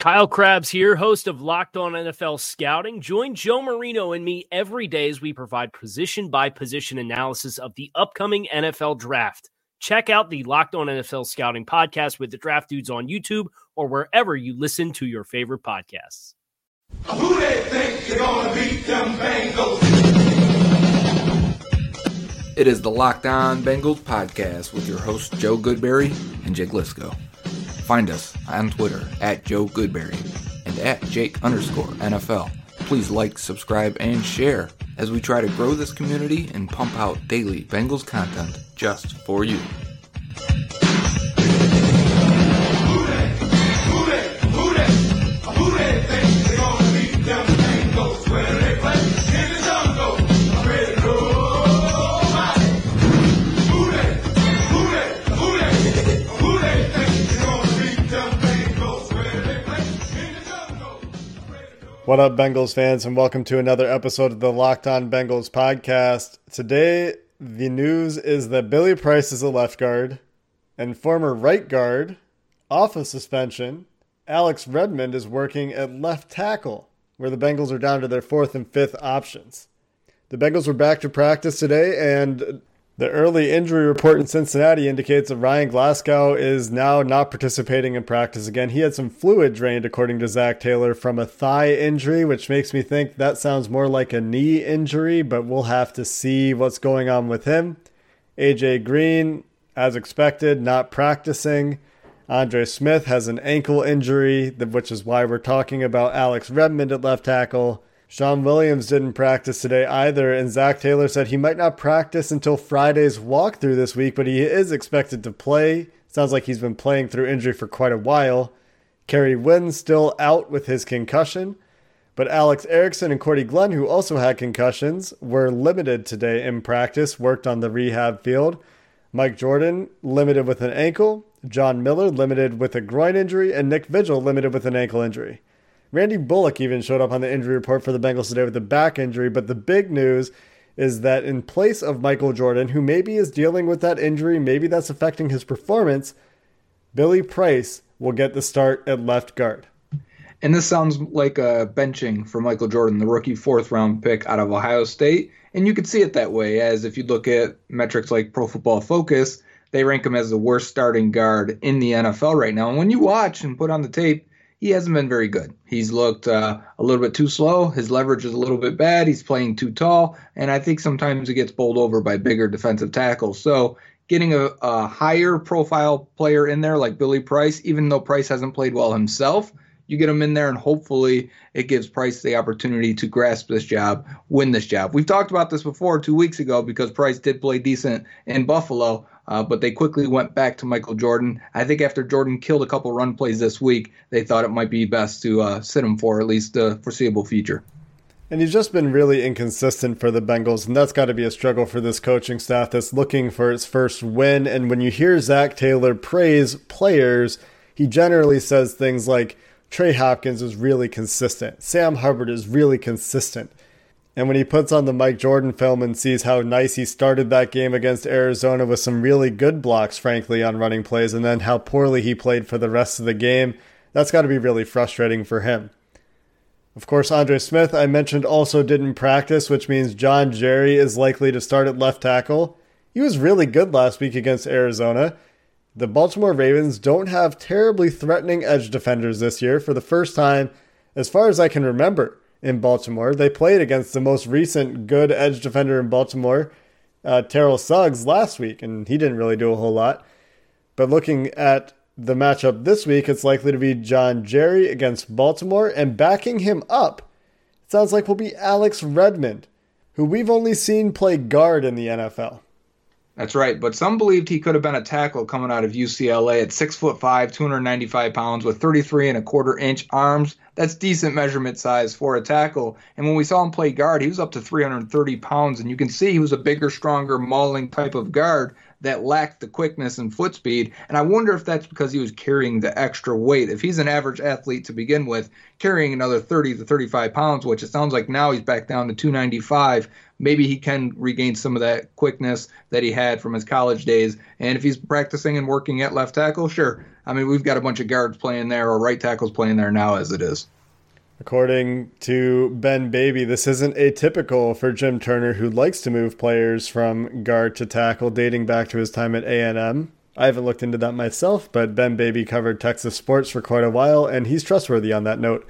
Kyle Crabbs here, host of Locked On NFL Scouting. Join Joe Marino and me every day as we provide position by position analysis of the upcoming NFL draft. Check out the Locked On NFL Scouting podcast with the draft dudes on YouTube or wherever you listen to your favorite podcasts. Who they think you're gonna beat them Bengals? It is the Locked On Bengals podcast with your hosts Joe Goodberry and Jake Liskow. Find us on Twitter at Joe Goodberry and at Jake underscore NFL. Please like, subscribe, and share as we try to grow this community and pump out daily Bengals content just for you. What up, Bengals fans, and welcome to another episode of the Locked On Bengals podcast. Today, the news is that Billy Price is a left guard and former right guard off of suspension. Alex Redmond is working at left tackle, where the Bengals are down to their fourth and fifth options. The Bengals were back to practice today, and the early injury report in Cincinnati indicates that Ryan Glasgow is now not participating in practice again. He had some fluid drained, according to Zac Taylor, from a thigh injury, which makes me think that sounds more like a knee injury, but we'll have to see what's going on with him. AJ Green, as expected, not practicing. Andre Smith has an ankle injury, which is why we're talking about Alex Redmond at left tackle. Shawn Williams didn't practice today either, and Zac Taylor said he might not practice until Friday's walkthrough this week, but he is expected to play. Sounds like he's been playing through injury for quite a while. Kerry Wynn still out with his concussion, but Alex Erickson and Cordy Glenn, who also had concussions, were limited today in practice, worked on the rehab field. Mike Jordan limited with an ankle, John Miller limited with a groin injury, and Nick Vigil limited with an ankle injury. Randy Bullock even showed up on the injury report for the Bengals today with a back injury, but the big news is that in place of Michael Jordan, who maybe is dealing with that injury, maybe that's affecting his performance, Billy Price will get the start at left guard. And this sounds like a benching for Michael Jordan, the rookie fourth round pick out of Ohio State. And you could see it that way, as if you look at metrics like Pro Football Focus, they rank him as the worst starting guard in the NFL right now. And when you watch and put on the tape, he hasn't been very good. He's looked uh, a little bit too slow. His leverage is a little bit bad. He's playing too tall. And I think sometimes he gets bowled over by bigger defensive tackles. So getting a, a higher profile player in there like Billy Price, even though Price hasn't played well himself, you get him in there and hopefully it gives Price the opportunity to grasp this job, win this job. We've talked about this before two weeks ago because Price did play decent in Buffalo, uh, but they quickly went back to Michael Jordan. I think after Jordan killed a couple run plays this week, they thought it might be best to uh, sit him for at least the foreseeable future. And he's just been really inconsistent for the Bengals, and that's got to be a struggle for this coaching staff that's looking for its first win. And when you hear Zac Taylor praise players, he generally says things like, Trey Hopkins is really consistent. Sam Hubbard is really consistent. And when he puts on the Mike Jordan film and sees how nice he started that game against Arizona with some really good blocks, frankly, on running plays, and then how poorly he played for the rest of the game, that's got to be really frustrating for him. Of course, Andre Smith, I mentioned, also didn't practice, which means John Jerry is likely to start at left tackle. He was really good last week against Arizona. The Baltimore Ravens don't have terribly threatening edge defenders this year for the first time, as far as I can remember, in Baltimore. They played against the most recent good edge defender in Baltimore, uh, Terrell Suggs, last week, and he didn't really do a whole lot. But looking at the matchup this week, it's likely to be John Jerry against Baltimore, and backing him up, it sounds like will be Alex Redmond. who we've only seen play guard in the NFL. That's right, but some believed he could have been a tackle coming out of UCLA at six foot five, 295 pounds, with 33 and a quarter inch arms. That's decent measurement size for a tackle. And when we saw him play guard, he was up to 330 pounds, and you can see he was a bigger, stronger, mauling type of guard that lacked the quickness and foot speed. And I wonder if that's because he was carrying the extra weight. If he's an average athlete to begin with, carrying another 30 to 35 pounds, which it sounds like now he's back down to 295, maybe he can regain some of that quickness that he had from his college days. And if he's practicing and working at left tackle, sure. I mean, we've got a bunch of guards playing there or right tackles playing there now as it is. According to Ben Baby, this isn't atypical for Jim Turner, who likes to move players from guard to tackle, dating back to his time at A&M. I haven't looked into that myself, but Ben Baby covered Texas sports for quite a while, and he's trustworthy on that note.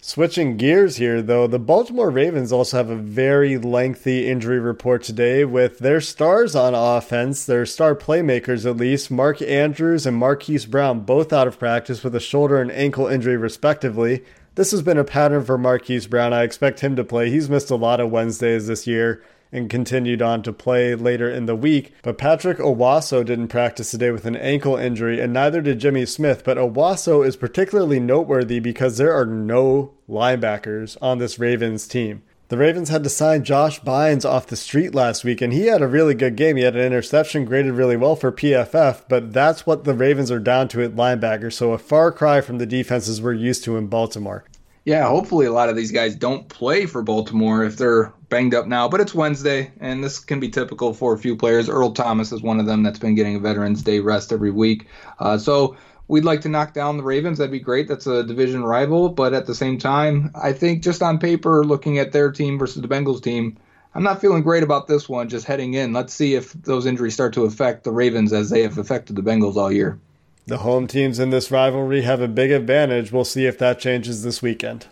Switching gears here, though, the Baltimore Ravens also have a very lengthy injury report today with their stars on offense, their star playmakers at least, Mark Andrews and Marquise Brown, both out of practice with a shoulder and ankle injury, respectively. This has been a pattern for Marquise Brown. I expect him to play. He's missed a lot of Wednesdays this year and continued on to play later in the week. But Patrick Onwuasor didn't practice today with an ankle injury, and neither did Jimmy Smith. But Onwuasor is particularly noteworthy because there are no linebackers on this Ravens team. The Ravens had to sign Josh Bynes off the street last week, and he had a really good game. He had an interception graded really well for PFF, but that's what the Ravens are down to at linebacker. So a far cry from the defenses we're used to in Baltimore. Yeah, hopefully a lot of these guys don't play for Baltimore if they're banged up now. But it's Wednesday, and this can be typical for a few players. Earl Thomas is one of them that's been getting a Veterans Day rest every week. Uh, so we'd like to knock down the Ravens. That'd be great. That's a division rival. But at the same time, I think just on paper, looking at their team versus the Bengals team, I'm not feeling great about this one just heading in. Let's see if those injuries start to affect the Ravens as they have affected the Bengals all year. The home teams in this rivalry have a big advantage. We'll see if that changes this weekend.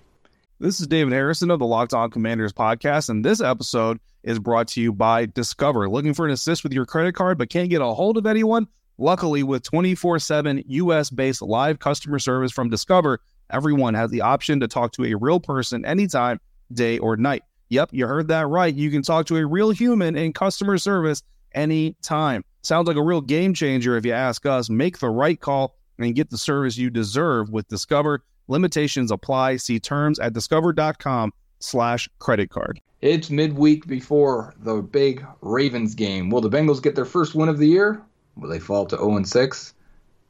This is David Harrison of the Locked On Commanders podcast, and this episode is brought to you by Discover. Looking for an assist with your credit card but can't get a hold of anyone? Luckily, with 24 7 US based live customer service from Discover, everyone has the option to talk to a real person anytime, day or night. Yep, you heard that right. You can talk to a real human in customer service anytime. Sounds like a real game changer if you ask us. Make the right call and get the service you deserve with Discover. Limitations apply. See terms at discover.com slash credit card. It's midweek before the big Ravens game. Will the Bengals get their first win of the year? Will they fall to 0 6?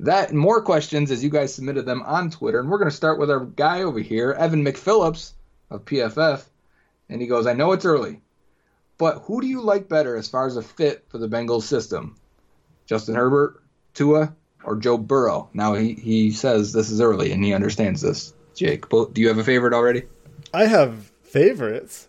That and more questions as you guys submitted them on Twitter. And we're going to start with our guy over here, Evan McPhillips of PFF. And he goes, I know it's early, but who do you like better as far as a fit for the Bengals system? Justin Herbert, Tua, or Joe Burrow? Now he, he says this is early and he understands this. Jake, do you have a favorite already? I have favorites.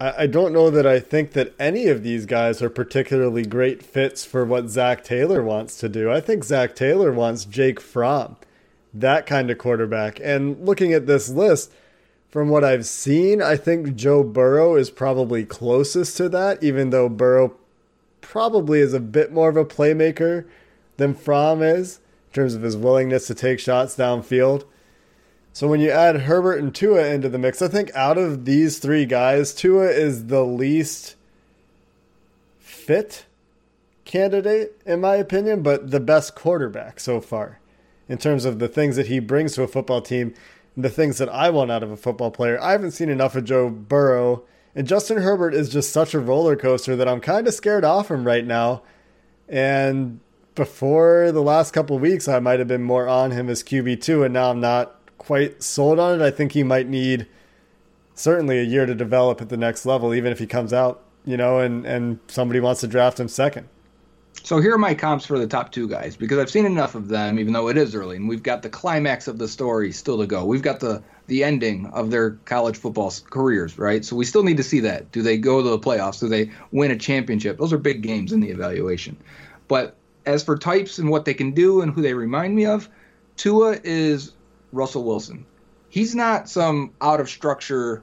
I, I don't know that I think that any of these guys are particularly great fits for what Zac Taylor wants to do. I think Zac Taylor wants Jake Fromm, that kind of quarterback. And looking at this list, from what I've seen, I think Joe Burrow is probably closest to that, even though Burrow probably is a bit more of a playmaker than Fromm is in terms of his willingness to take shots downfield. So when you add Herbert and Tua into the mix, I think out of these three guys, Tua is the least fit candidate, in my opinion, but the best quarterback so far in terms of the things that he brings to a football team and the things that I want out of a football player. I haven't seen enough of Joe Burrow, and Justin Herbert is just such a roller coaster that I'm kind of scared off him right now. And before the last couple weeks, I might have been more on him as QB2, and now I'm not quite sold on it. I think he might need certainly a year to develop at the next level, even if he comes out, you know, and, and somebody wants to draft him second. So here are my comps for the top two guys because I've seen enough of them, even though it is early, and we've got the climax of the story still to go. We've got the the ending of their college football careers, right? So we still need to see that. Do they go to the playoffs? Do they win a championship? Those are big games in the evaluation. But as for types and what they can do and who they remind me of, Tua is Russell Wilson. He's not some out of structure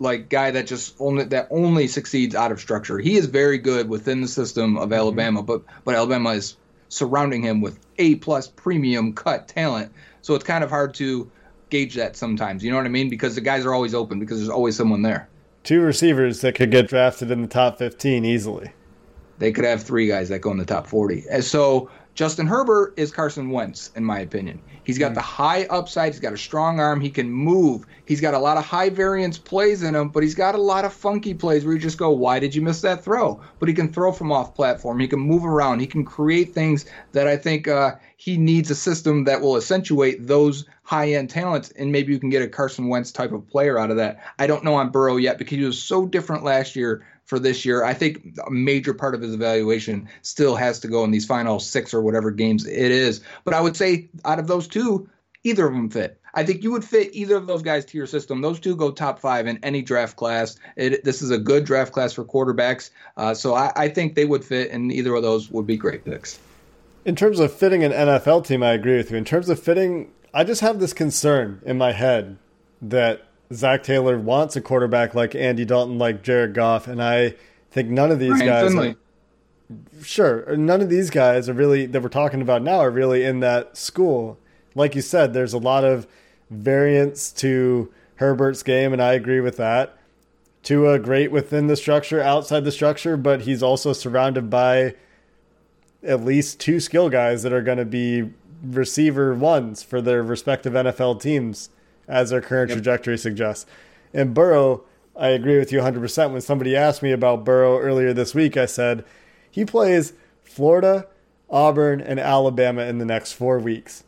like guy that just only that only succeeds out of structure. He is very good within the system of mm-hmm. Alabama, but but Alabama is surrounding him with A plus premium cut talent. So it's kind of hard to gauge that sometimes. You know what I mean? Because the guys are always open because there's always someone there. two receivers that could get drafted in the top 15 easily. They could have three guys that go in the top 40. And so Justin Herbert is Carson Wentz, in my opinion. He's got the high upside. He's got a strong arm. He can move. He's got a lot of high variance plays in him, but he's got a lot of funky plays where you just go, why did you miss that throw? But he can throw from off platform. He can move around. He can create things that I think uh, he needs a system that will accentuate those high end talents. And maybe you can get a Carson Wentz type of player out of that. I don't know on Burrow yet because he was so different last year for this year. I think a major part of his evaluation still has to go in these final six or whatever games it is. But I would say out of those two, either of them fit. I think you would fit either of those guys to your system. Those two go top five in any draft class. It, this is a good draft class for quarterbacks. Uh, so I, I think they would fit, and either of those would be great picks. In terms of fitting an NFL team, I agree with you. In terms of fitting, I just have this concern in my head that Zac Taylor wants a quarterback like Andy Dalton, like Jared Goff, and I think none of these Ryan guys. Finley. Are, sure, none of these guys are really that we're talking about now are really in that school. Like you said, there's a lot of variance to Herbert's game, and I agree with that. Tua great within the structure, outside the structure, but he's also surrounded by at least two skill guys that are going to be receiver ones for their respective NFL teams, as their current Yep. trajectory suggests. And Burrow, I agree with you 100%. When somebody asked me about Burrow earlier this week, I said he plays Florida, Auburn, and Alabama in the next four weeks.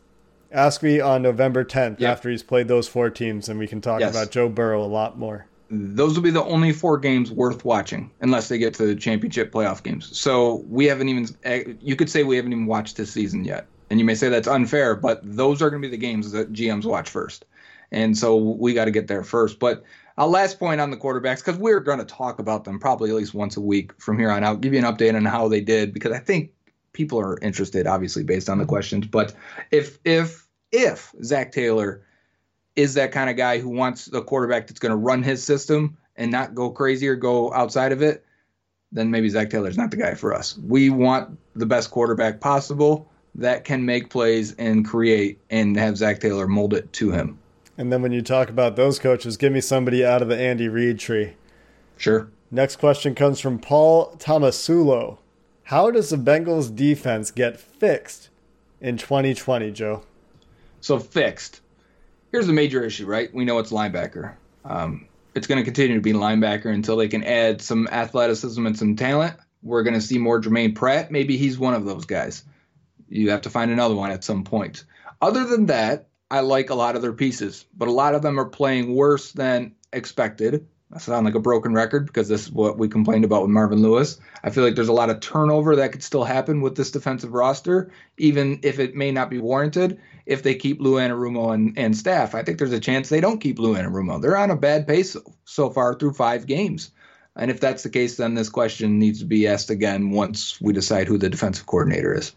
Ask me on November 10th Yep. after he's played those four teams, and we can talk Yes. about Joe Burrow a lot more. those will be the only four games worth watching unless they get to the championship playoff games. So we haven't even, eh, you could say we haven't even watched this season yet. And you may say that's unfair, but those are going to be the games that GMs watch first. And so we got to get there first. But a last point on the quarterbacks, because we're going to talk about them probably at least once a week from here on out, give you an update on how they did, because I think people are interested, obviously, based on the questions. But if, if, if Zac Taylor is that kind of guy who wants a quarterback that's going to run his system and not go crazy or go outside of it, then maybe Zac Taylor's not the guy for us. We want the best quarterback possible that can make plays and create and have Zac Taylor mold it to him. And then when you talk about those coaches, give me somebody out of the Andy Reid tree. Sure. Next question comes from Paul Tomasulo. How does the Bengals defense get fixed in 2020, Joe? So fixed. Here's the major issue, right? We know it's linebacker. Um, it's going to continue to be linebacker until they can add some athleticism and some talent. We're going to see more Germaine Pratt. Maybe he's one of those guys. You have to find another one at some point. Other than that, I like a lot of their pieces, but a lot of them are playing worse than expected. I sound like a broken record because this is what we complained about with Marvin Lewis. I feel like there's a lot of turnover that could still happen with this defensive roster, even if it may not be warranted. If they keep Lou Anarumo and, and staff, I think there's a chance they don't keep Lou Anarumo. They're on a bad pace so, so far through five games. And if that's the case, then this question needs to be asked again once we decide who the defensive coordinator is.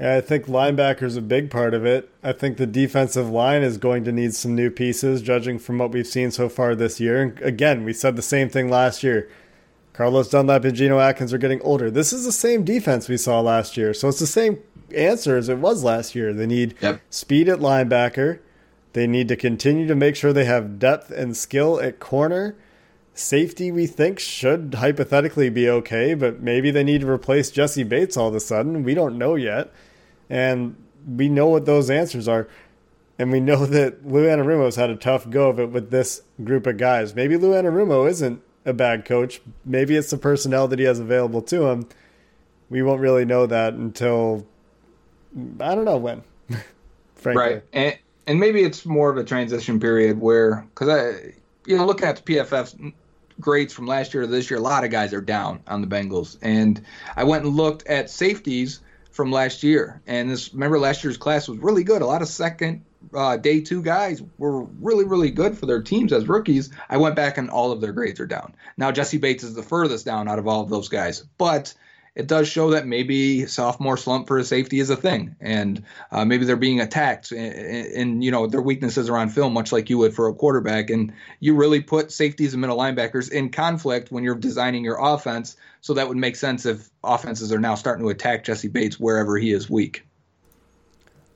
Yeah, I think linebacker's a big part of it. I think the defensive line is going to need some new pieces, judging from what we've seen so far this year. And again, we said the same thing last year. Carlos Dunlap and Geno Atkins are getting older. This is the same defense we saw last year. So it's the same answer as it was last year. They need Yep. speed at linebacker. They need to continue to make sure they have depth and skill at corner. Safety, we think, should hypothetically be okay, but maybe they need to replace Jessie Bates all of a sudden. We don't know yet. And we know what those answers are. And we know that Lou Anarumo's had a tough go of it with this group of guys. Maybe Lou Anarumo isn't a bad coach. Maybe it's the personnel that he has available to him. We won't really know that until I don't know when. Frankly. Right. And and maybe it's more of a transition period where because I you know looking at the PFF grades from last year to this year, a lot of guys are down on the Bengals, and I went and looked at safeties from last year, and this remember last year's class was really good. A lot of second. Uh, day two guys were really, really good for their teams as rookies. I went back and all of their grades are down. Now, Jessie Bates is the furthest down out of all of those guys, but it does show that maybe sophomore slump for a safety is a thing, and uh, maybe they're being attacked, and, and you know their weaknesses are on film, much like you would for a quarterback. And you really put safeties and middle linebackers in conflict when you're designing your offense. So that would make sense if offenses are now starting to attack Jessie Bates wherever he is weak.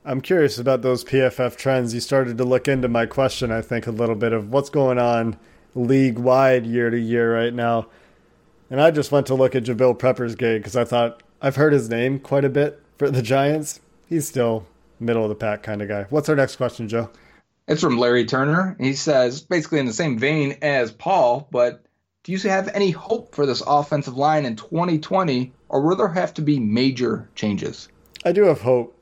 I'm curious about those PFF trends. You started to look into my question, I think, a little bit of what's going on league wide year to year right now. And I just went to look at Jabrill Peppers' grade because I thought I've heard his name quite a bit for the Giants. He's still middle of the pack kind of guy. What's our next question, Joe? It's from Larry Turner. He says, basically in the same vein as Paul, but do you have any hope for this offensive line in 2020, or will there have to be major changes? I do have hope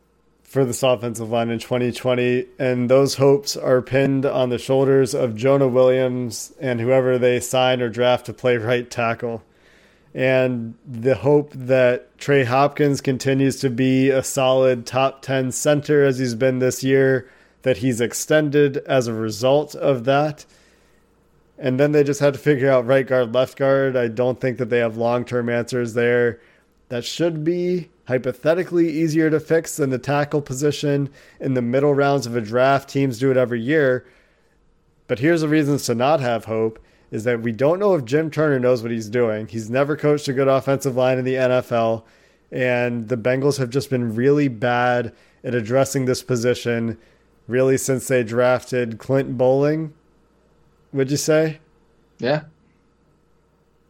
for this offensive line in 2020, and those hopes are pinned on the shoulders of Jonah Williams and whoever they sign or draft to play right tackle. And the hope that Trey Hopkins continues to be a solid top 10 center as he's been this year, that he's extended as a result of that. And then they just had to figure out right guard, left guard. I don't think that they have long term answers there. That should be hypothetically easier to fix than the tackle position in the middle rounds of a draft. Teams do it every year. But here's the reasons to not have hope is that we don't know if Jim Turner knows what he's doing. He's never coached a good offensive line in the NFL, and the Bengals have just been really bad at addressing this position really since they drafted Clint Boling. Would you say? Yeah.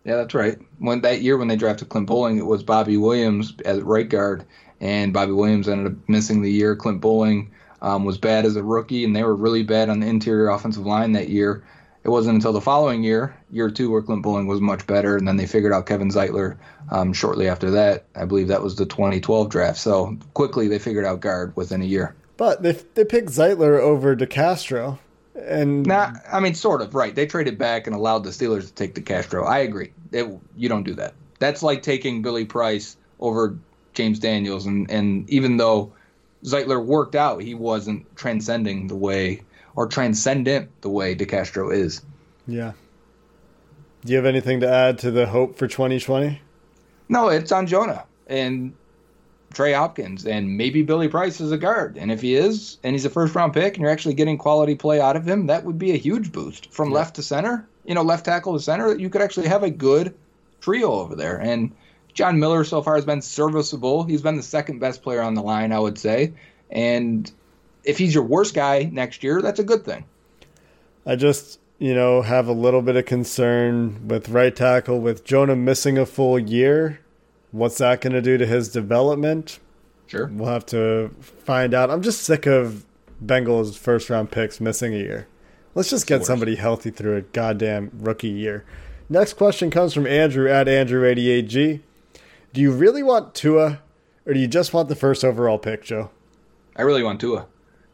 Yeah, that's right. When that year when they drafted Clint Boling, it was Bobby Williams as right guard, and Bobby Williams ended up missing the year. Clint Boling um, was bad as a rookie, and they were really bad on the interior offensive line that year. It wasn't until the following year, year two, where Clint Boling was much better, and then they figured out Kevin Zeitler um, shortly after that. I believe that was the 2012 draft. So quickly they figured out guard within a year. But they they picked Zeitler over DeCastro, and Nah, I mean, sort of right. They traded back and allowed the Steelers to take DeCastro. I agree. It, you don't do that. That's like taking Billy Price over James Daniels, and and even though Zeitler worked out, he wasn't transcending the way or transcendent the way DeCastro is. yeah. Do you have anything to add to the hope for 2020? No, it's on Jonah and Trey Hopkins and maybe Billy Price as a guard. And if he is, and he's a first round pick, and you're actually getting quality play out of him, that would be a huge boost from left to center. You know, left tackle to center. You could actually have a good trio over there. And John Miller so far has been serviceable. He's been the second best player on the line, I would say. And if he's your worst guy next year, that's a good thing. I just, you know, have a little bit of concern with right tackle with Jonah missing a full year. What's that going to do to his development? Sure. We'll have to find out. I'm just sick of Bengals first round picks missing a year. Let's just get somebody healthy through a goddamn rookie year. Next question comes from Andrew at Andrew88G. Do you really want Tua, or do you just want the first overall pick, Joe? I really want Tua.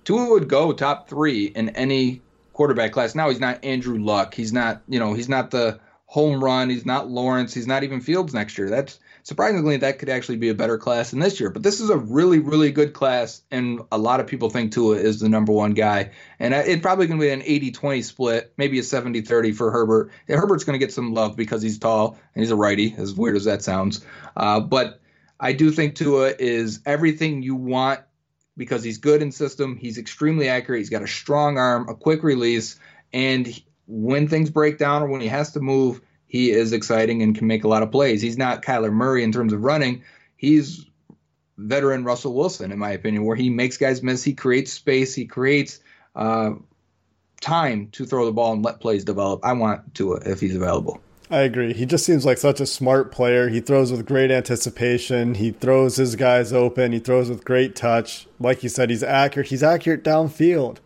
Tua would go top three in any quarterback class. Now he's not Andrew Luck. He's not, you know, he's not the home run. He's not Lawrence. He's not even Fields next year. That's surprisingly that could actually be a better class than this year. But this is a really, really good class, and a lot of people think Tua is the number one guy. And it's probably going to be an 80-20 split, maybe a 70-30 for Herbert. And Herbert's going to get some love because he's tall and he's a righty, as weird as that sounds. Uh, but I do think Tua is everything you want because he's good in system. He's extremely accurate. He's got a strong arm, a quick release, and when things break down or when he has to move, he is exciting and can make a lot of plays. He's not Kyler Murray in terms of running. He's veteran Russell Wilson, in my opinion, where he makes guys miss. He creates space. He creates uh, time to throw the ball and let plays develop. I want Tua if he's available. I agree. He just seems like such a smart player. He throws with great anticipation. He throws his guys open. He throws with great touch. Like you said, he's accurate. He's accurate downfield.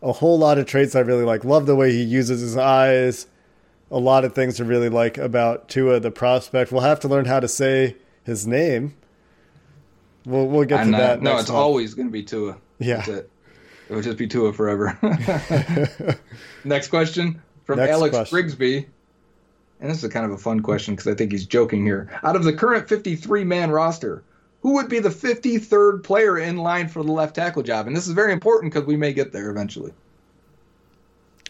A whole lot of traits I really like. Love the way he uses his eyes. A lot of things to really like about Tua, the prospect. We'll have to learn how to say his name. We'll we'll get I'm to not- that. no, it's always going to be Tua. Yeah. It. It would just be Tua forever. Next question from Next Alex question. And this is kind of a fun question because I think he's joking here. Out of the current 53 man roster, who would be the 53rd player in line for the left tackle job? And this is very important because we may get there eventually.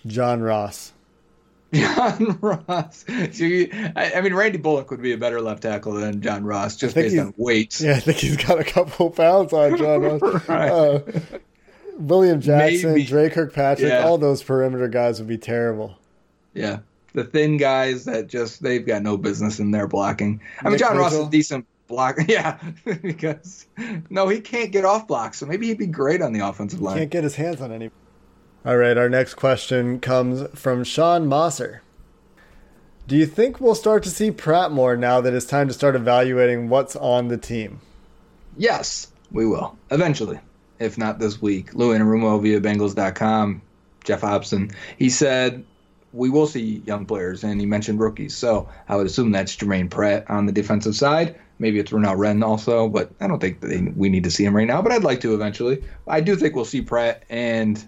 John Ross. John Ross. So you- I, I mean, Randy Bullock would be a better left tackle than John Ross just based on weight. Yeah, I think he's got a couple pounds on John Ross. Right. Uh, William Jackson, Maybe. Dre Kirkpatrick, Yeah. all those perimeter guys would be terrible. Yeah. The thin guys that just they've got no business in there blocking. I mean Nick John is decent block. Yeah. because no, he can't get off blocks, so maybe he'd be great on the offensive line. Can't get his hands on any. All right, our next question comes from Sean Mosser. Do you think we'll start to see Pratt more now that it's time to start evaluating what's on the team? Yes, we will eventually, if not this week. Lou Anarumo via Bengals.com, Geoff Hobson. He said we will see young players, and he mentioned rookies. So I would assume that's Germaine Pratt on the defensive side. Maybe it's Renell Wren also, but I don't think they, we need to see him right now. But I'd like to eventually. I do think we'll see Pratt, and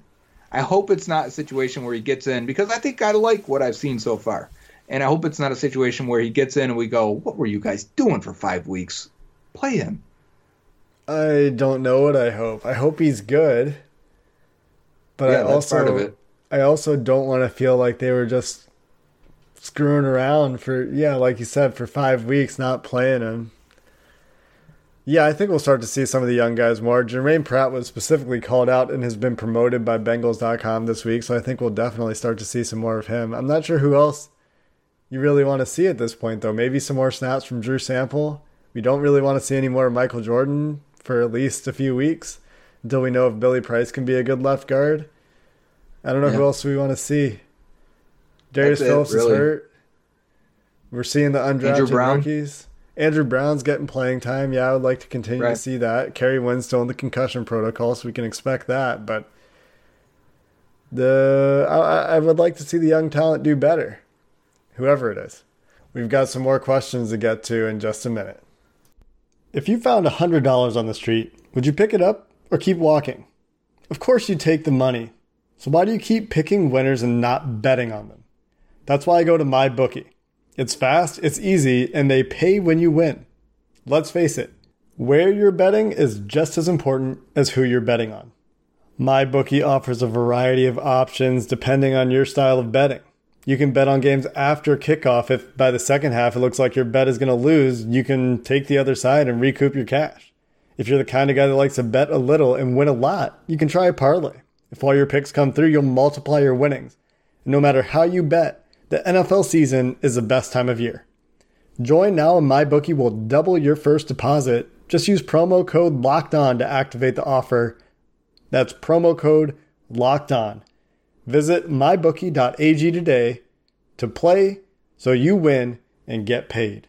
I hope it's not a situation where he gets in because I think I like what I've seen so far. And I hope it's not a situation where he gets in and we go, "What were you guys doing for five weeks? Play him." I don't know what I hope. I hope he's good. But Yeah, I also part of it. I also don't want to feel like they were just screwing around for yeah, like you said, for five weeks not playing him. Yeah, I think we'll start to see some of the young guys more. Germaine Pratt was specifically called out and has been promoted by Bengals.com this week, so I think we'll definitely start to see some more of him. I'm not sure who else you really want to see at this point, though. Maybe some more snaps from Drew Sample. We don't really want to see any more Michael Jordan for at least a few weeks until we know if Billy Price can be a good left guard. I don't know who else we want to see. Darius That's it, Phillips really. is hurt. We're seeing the undrafted Brown. rookies. Andrew Brown's getting playing time. Yeah, I would like to continue to see that. Kerry Wynn's still in the concussion protocol, so we can expect that. But the I, I would like to see the young talent do better, whoever it is. We've got some more questions to get to in just a minute. If you found $100 on the street, would you pick it up or keep walking? Of course you'd take the money. So why do you keep picking winners and not betting on them? That's why I go to MyBookie. It's fast, it's easy, and they pay when you win. Let's face it, where you're betting is just as important as who you're betting on. MyBookie offers a variety of options depending on your style of betting. You can bet on games after kickoff if by the second half it looks like your bet is going to lose, you can take the other side and recoup your cash. If you're the kind of guy that likes to bet a little and win a lot, you can try a parlay. If all your picks come through, you'll multiply your winnings. And no matter how you bet, the NFL season is the best time of year. Join now and MyBookie will double your first deposit. Just use promo code LOCKED ON to activate the offer. That's promo code LOCKED ON. Visit mybookie.ag today to play so you win and get paid.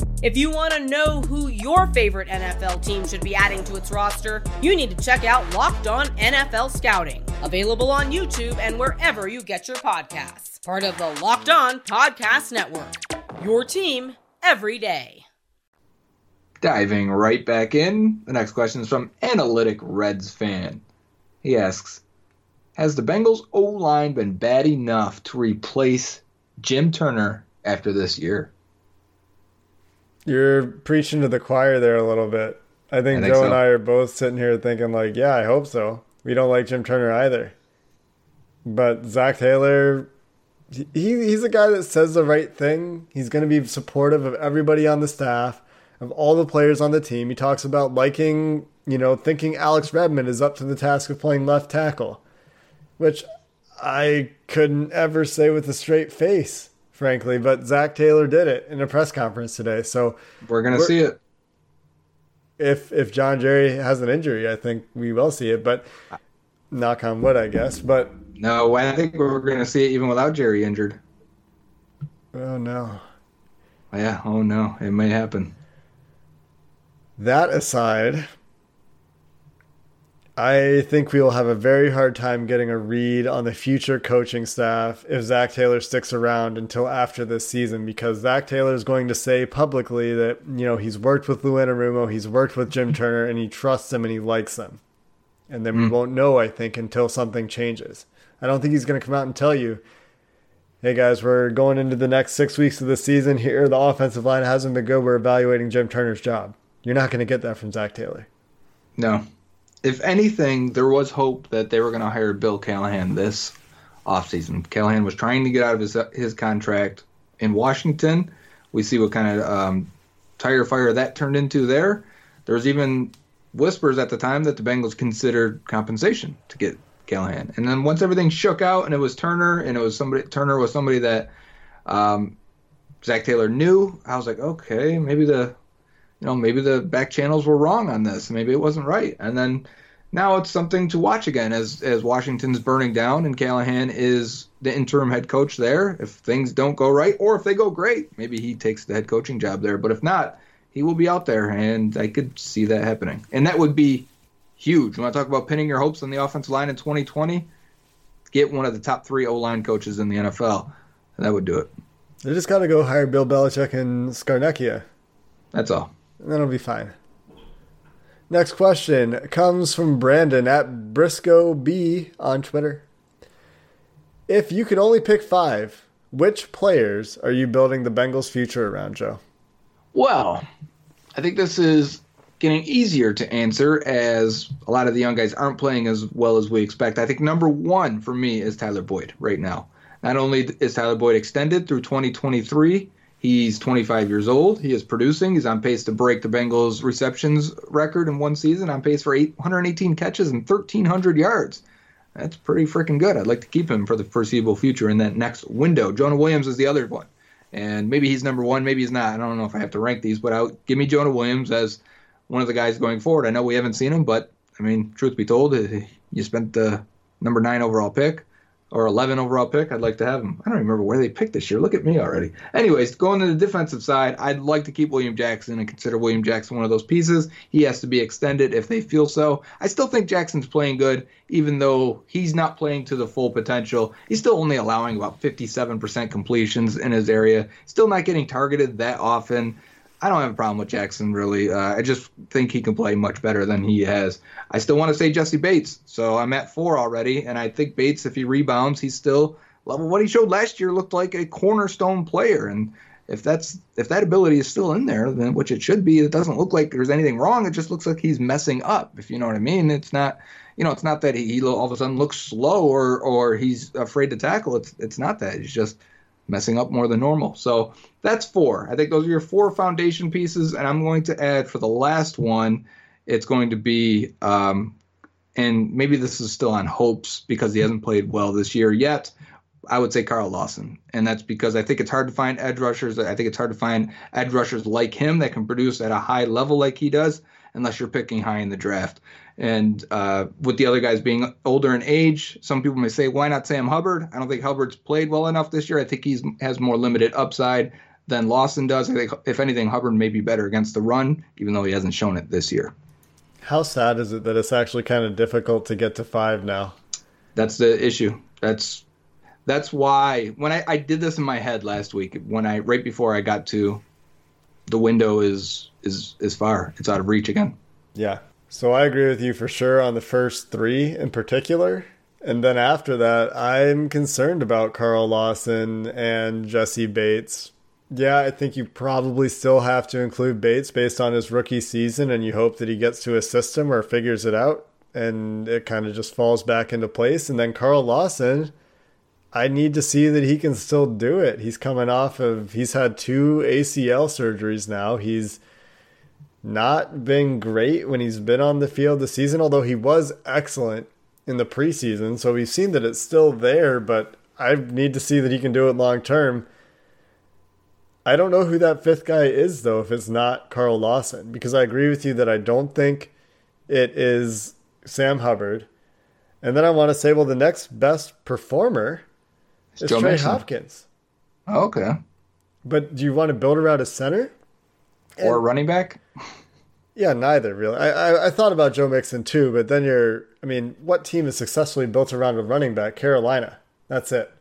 If you want to know who your favorite NFL team should be adding to its roster, you need to check out Locked On NFL Scouting, available on YouTube and wherever you get your podcasts. Part of the Locked On Podcast Network. Your team every day. Diving right back in, the next question is from Analytic Reds fan. He asks, "Has the Bengals O line been bad enough to replace Jim Turner after this year?" You're preaching to the choir there a little bit. I think, I think Joe so. and I are both sitting here thinking, like, yeah, I hope so. We don't like Jim Turner either. But Zac Taylor, he, he's a guy that says the right thing. He's going to be supportive of everybody on the staff, of all the players on the team. He talks about liking, you know, thinking Alex Redmond is up to the task of playing left tackle, which I couldn't ever say with a straight face, frankly. But Zac Taylor did it in a press conference today. So We're gonna We're- see it. if if John Jerry has an injury, I think we will see it. But knock on wood, I guess. But No, I think we're gonna see it even without Jerry injured. oh no. Yeah. Oh no, it may happen. That aside, I think we will have a very hard time getting a read on the future coaching staff if Zac Taylor sticks around until after this season because Zac Taylor is going to say publicly that, you know, he's worked with Lou Anarumo, he's worked with Jim Turner, and he trusts him and he likes them. And then we hmm. won't know, I think, until something changes. I don't think he's going to come out and tell you, hey guys, we're going into the next six weeks of the season here. The offensive line hasn't been good. We're evaluating Jim Turner's job. You're not going to get that from Zac Taylor. No. If anything, there was hope that they were going to hire Bill Callahan this offseason. Callahan was trying to get out of his his contract in Washington we see what kind of um, tire fire that turned into there. There was even whispers at the time that the Bengals considered compensation to get Callahan. And then once everything shook out and it was Turner and it was somebody Turner was somebody that um, Zac Taylor knew, I was like, okay, maybe the you know, maybe the back channels were wrong on this. Maybe it wasn't right. And then now it's something to watch again as as Washington's burning down and Callahan is the interim head coach there. If things don't go right or if they go great, maybe he takes the head coaching job there. But if not, he will be out there and I could see that happening. And that would be huge. When I talk about pinning your hopes on the offensive line in 2020, get one of the top 3 O-line coaches in the NFL. And that would do it. They just got to go hire Bill Belichick and Scarnecchia. That's all. It'll be fine. Next question comes from Brandon at Briscoe B on Twitter. If you could only pick five, which players are you building the Bengals' future around, Joe? Well, I think this is getting easier to answer as a lot of the young guys aren't playing as well as we expect. I think number one for me is Tyler Boyd right now. Not only is Tyler Boyd extended through 2023, he's 25 years old. He is producing. He's on pace to break the Bengals receptions record in one season, on pace for 818 catches and 1,300 yards. That's pretty freaking good. I'd like to keep him for the foreseeable future in that next window. Jonah Williams is the other one. And maybe he's number one, maybe he's not. I don't know if I have to rank these, but I'll give me Jonah Williams as one of the guys going forward. I know we haven't seen him, but I mean, truth be told, you spent the number nine overall pick or 11 overall pick. I'd like to have him. I don't remember where they picked this year. Look at me already. Anyways, going to the defensive side, I'd like to keep William Jackson and consider William Jackson one of those pieces. He has to be extended if they feel so. I still think Jackson's playing good, even though he's not playing to the full potential. He's still only allowing about 57% completions in his area, still not getting targeted that often. I don't have a problem with Jackson really. Uh, I just think he can play much better than he has. I still want to say Jessie Bates, so I'm at four already, and I think Bates, if he rebounds, he's still level. What he showed last year looked like a cornerstone player, and if that's if that ability is still in there, then which it should be, it doesn't look like there's anything wrong. It just looks like he's messing up. If you know what I mean, it's not. You know, it's not that he, all of a sudden looks slow or or he's afraid to tackle. It's it's not that. He's just messing up more than normal. So that's four. I think those are your four foundation pieces, and I'm going to add for the last one. It's going to be, um, and maybe this is still on hopes because he hasn't played well this year yet. I would say Carl Lawson, and that's because I think it's hard to find edge rushers. I think it's hard to find edge rushers like him that can produce at a high level like he does, unless you're picking high in the draft. And uh, with the other guys being older in age, some people may say, why not Sam Hubbard? I don't think Hubbard's played well enough this year. I think he's has more limited upside than Lawson does. I think, if anything, Hubbard may be better against the run, even though he hasn't shown it this year. How sad is it that it's actually kind of difficult to get to five now? That's the issue. That's that's why when I, I did this in my head last week, when I right before I got to the window is is is far. It's out of reach again. Yeah. So I agree with you for sure on the first three in particular. And then after that, I'm concerned about Carl Lawson and Jessie Bates. Yeah, I think you probably still have to include Bates based on his rookie season, and you hope that he gets to a system or figures it out, and it kind of just falls back into place. And then Carl Lawson, I need to see that he can still do it. He's coming off of, he's had two ACL surgeries now. He's not been great when he's been on the field this season, although he was excellent in the preseason. So we've seen that it's still there, but I need to see that he can do it long term. I don't know who that fifth guy is, though, if it's not Carl Lawson, because I agree with you that I don't think it is Sam Hubbard. And then I want to say, well, the next best performer is Joe Trey Mixon. Hopkins. Oh, okay. But do you want to build around a center? Or running back. Yeah, neither really. I, I I thought about Joe Mixon too, but then you're. I mean, what team is successfully built around a running back? Carolina. That's it.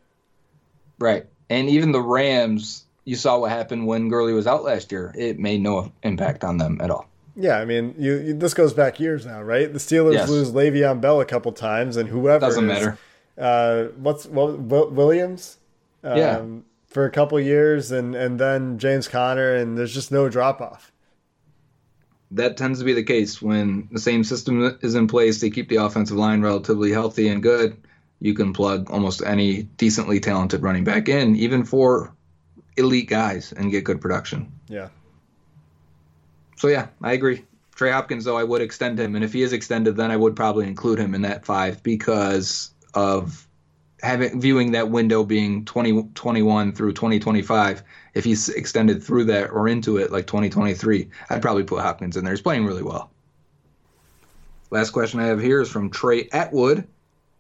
Right. And even the Rams, you saw what happened when Gurley was out last year. It made no impact on them at all. Yeah, I mean, you, you this goes back years now, right? The Steelers Yes. lose Le'Veon Bell a couple times, and whoever Doesn't is, matter. Uh, what's what, Will- Williams? Um, Yeah. For a couple years, and and then James Conner, and there's just no drop off. That tends to be the case when the same system is in place. They keep the offensive line relatively healthy and good. You can plug almost any decently talented running back in, even for elite guys and get good production. Yeah. So yeah, I agree. Trey Hopkins, though, I would extend him, and if he is extended, then I would probably include him in that five because of having viewing that window being 2021 through 2025. If he's extended through that or into it like 2023, I'd probably put Hopkins in there. He's playing really well. Last question I have here is from Trey Atwood.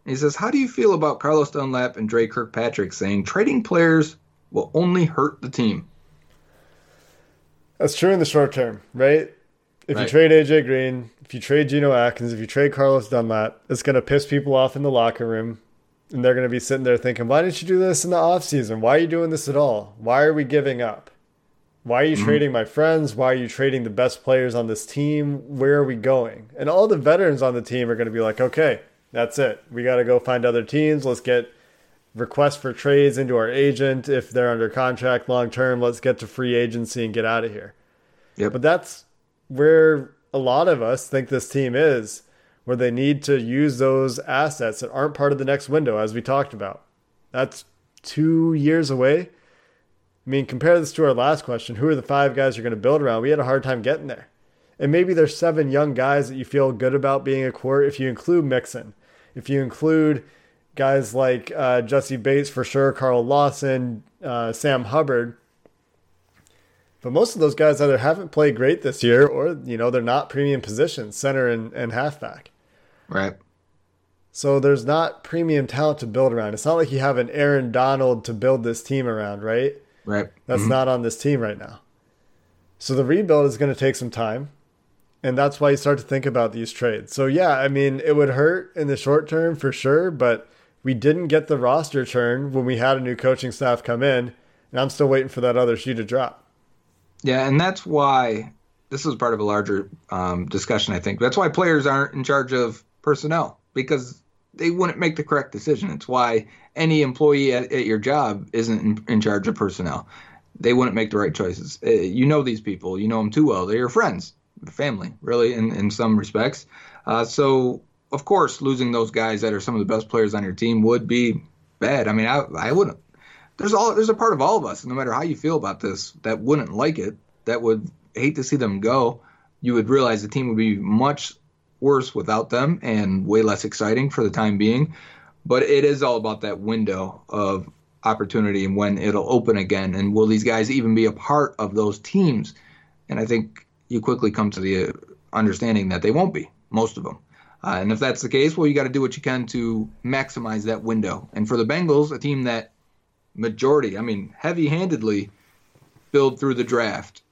He says, "How do you feel about Carlos Dunlap and Dre Kirkpatrick saying trading players will only hurt the team?" That's true in the short term, right? If you trade AJ Green, if you trade Geno Atkins, if you trade Carlos Dunlap, it's going to piss people off in the locker room. And they're going to be sitting there thinking, why didn't you do this in the offseason? Why are you doing this at all? Why are we giving up? Why are you mm-hmm. trading my friends? Why are you trading the best players on this team? Where are we going? And all the veterans on the team are going to be like, okay, that's it. We got to go find other teams. Let's get requests for trades into our agent. If they're under contract long term, let's get to free agency and get out of here. Yep. But that's where a lot of us think this team is, where they need to use those assets that aren't part of the next window, as we talked about. That's two years away. I mean, compare this to our last question. Who are the five guys you're going to build around? We had a hard time getting there. And maybe there's seven young guys that you feel good about being a core if you include Mixon. If you include guys like uh, Jessie Bates for sure, Carl Lawson, uh, Sam Hubbard. But most of those guys either haven't played great this year or, you know, they're not premium positions, center and, and halfback. Right. So there's not premium talent to build around. It's not like you have an Aaron Donald to build this team around, right? Right. That's mm-hmm. not on this team right now. So the rebuild is going to take some time. And that's why you start to think about these trades. So, yeah, I mean, it would hurt in the short term for sure, but we didn't get the roster turn when we had a new coaching staff come in. And I'm still waiting for that other shoe to drop. Yeah, and that's why this is part of a larger um, discussion. I think that's why players aren't in charge of personnel because they wouldn't make the correct decision. It's why any employee at, at your job isn't in, in charge of personnel. They wouldn't make the right choices. Uh, you know these people. You know them too well. They're your friends, family, really, in, in some respects. Uh, so, of course, losing those guys that are some of the best players on your team would be bad. I mean, I, I wouldn't there's all there's a part of all of us, no matter how you feel about this, that wouldn't like it, that would hate to see them go. You would realize the team would be much worse without them and way less exciting for the time being. But it is all about that window of opportunity and when it'll open again, and will these guys even be a part of those teams? And I think you quickly come to the understanding that they won't be, most of them. Uh, and if that's the case, well, you got to do what you can to maximize that window. And for the Bengals, a team that majority, I mean, heavy handedly build through the draft.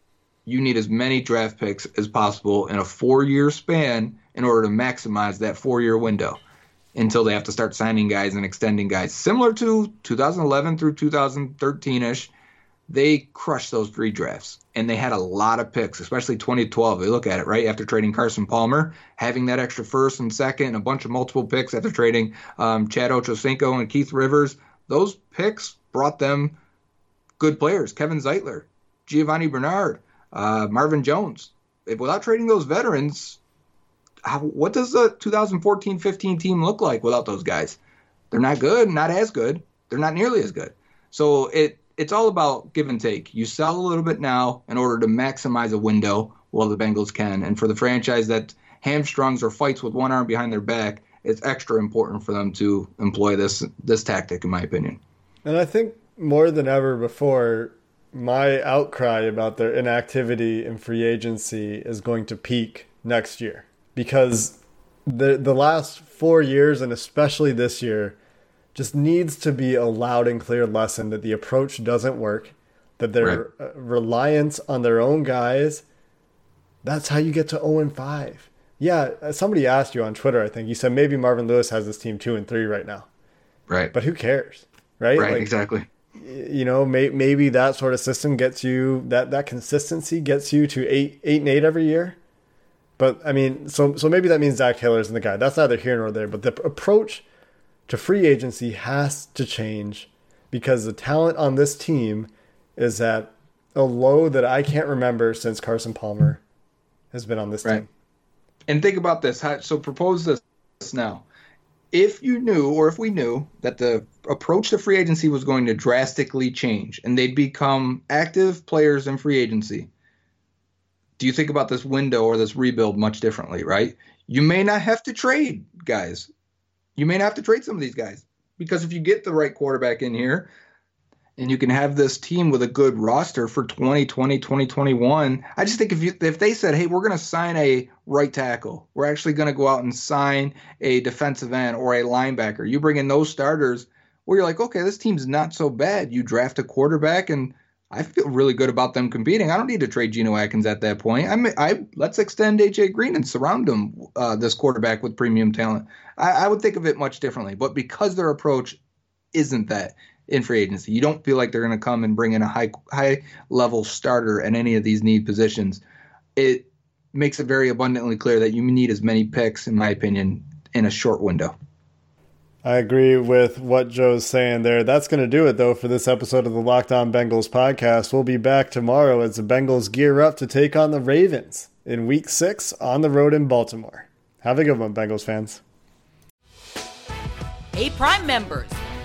You need as many draft picks as possible in a four year span in order to maximize that four year window until they have to start signing guys and extending guys. Similar to 2011 through 2013 ish, they crushed those three drafts and they had a lot of picks, especially 2012. They look at it, right? After trading Carson Palmer, having that extra first and second, and a bunch of multiple picks after trading um, Chad Ochocinco and Keith Rivers, those picks brought them good players. Kevin Zeitler, Giovani Bernard, uh, Marvin Jones. If, without trading those veterans, how, what does the 2014-15 team look like without those guys? They're not good, not as good. They're not nearly as good. So it it's all about give and take. You sell a little bit now in order to maximize a window while the Bengals can. And for the franchise that hamstrings or fights with one arm behind their back, it's extra important for them to employ this this tactic, in my opinion. And I think more than ever before, my outcry about their inactivity in free agency is going to peak next year because the the last four years and especially this year just needs to be a loud and clear lesson that the approach doesn't work, that their uh, reliance on their own guys. That's how you get to 0 and 5. Yeah, uh, somebody asked you on Twitter, I think. You said maybe Marvin Lewis has this team 2 and 3 right now. Right. But who cares? Right? right. Like, exactly. you know, may, maybe that sort of system gets you that that consistency gets you to eight eight and eight every year. But I mean, so so maybe that means Zac Taylor's in the guy. That's neither here nor there. But the approach to free agency has to change because the talent on this team is at a low that I can't remember since Carson Palmer has been on this Right. team. And think about this. So propose this now. If you knew or if we knew that the approach to free agency was going to drastically change and they'd become active players in free agency, do you think about this window or this rebuild much differently, right? You may not have to trade guys. You may not have to trade some of these guys because if you get the right quarterback in here and you can have this team with a good roster for 2020, 2021, I just think if you if they said, "Hey, we're going to sign a right tackle. We're actually going to go out and sign a defensive end or a linebacker." You bring in those starters where you're like, "Okay, this team's not so bad." You draft a quarterback and I feel really good about them competing. I don't need to trade Geno Atkins at that point. I, I let's extend AJ Green and surround him uh, this quarterback with premium talent. I, I would think of it much differently, but because their approach isn't that in free agency, you don't feel like they're going to come and bring in a high high level starter at any of these need positions. It makes it very abundantly clear that you need as many picks, in my opinion, in a short window. I agree with what Joe's saying there. That's going to do it, though, for this episode of the Locked On Bengals podcast. We'll be back tomorrow as the Bengals gear up to take on the Ravens in week six on the road in Baltimore. Have a good one, Bengals fans. Hey, Prime members,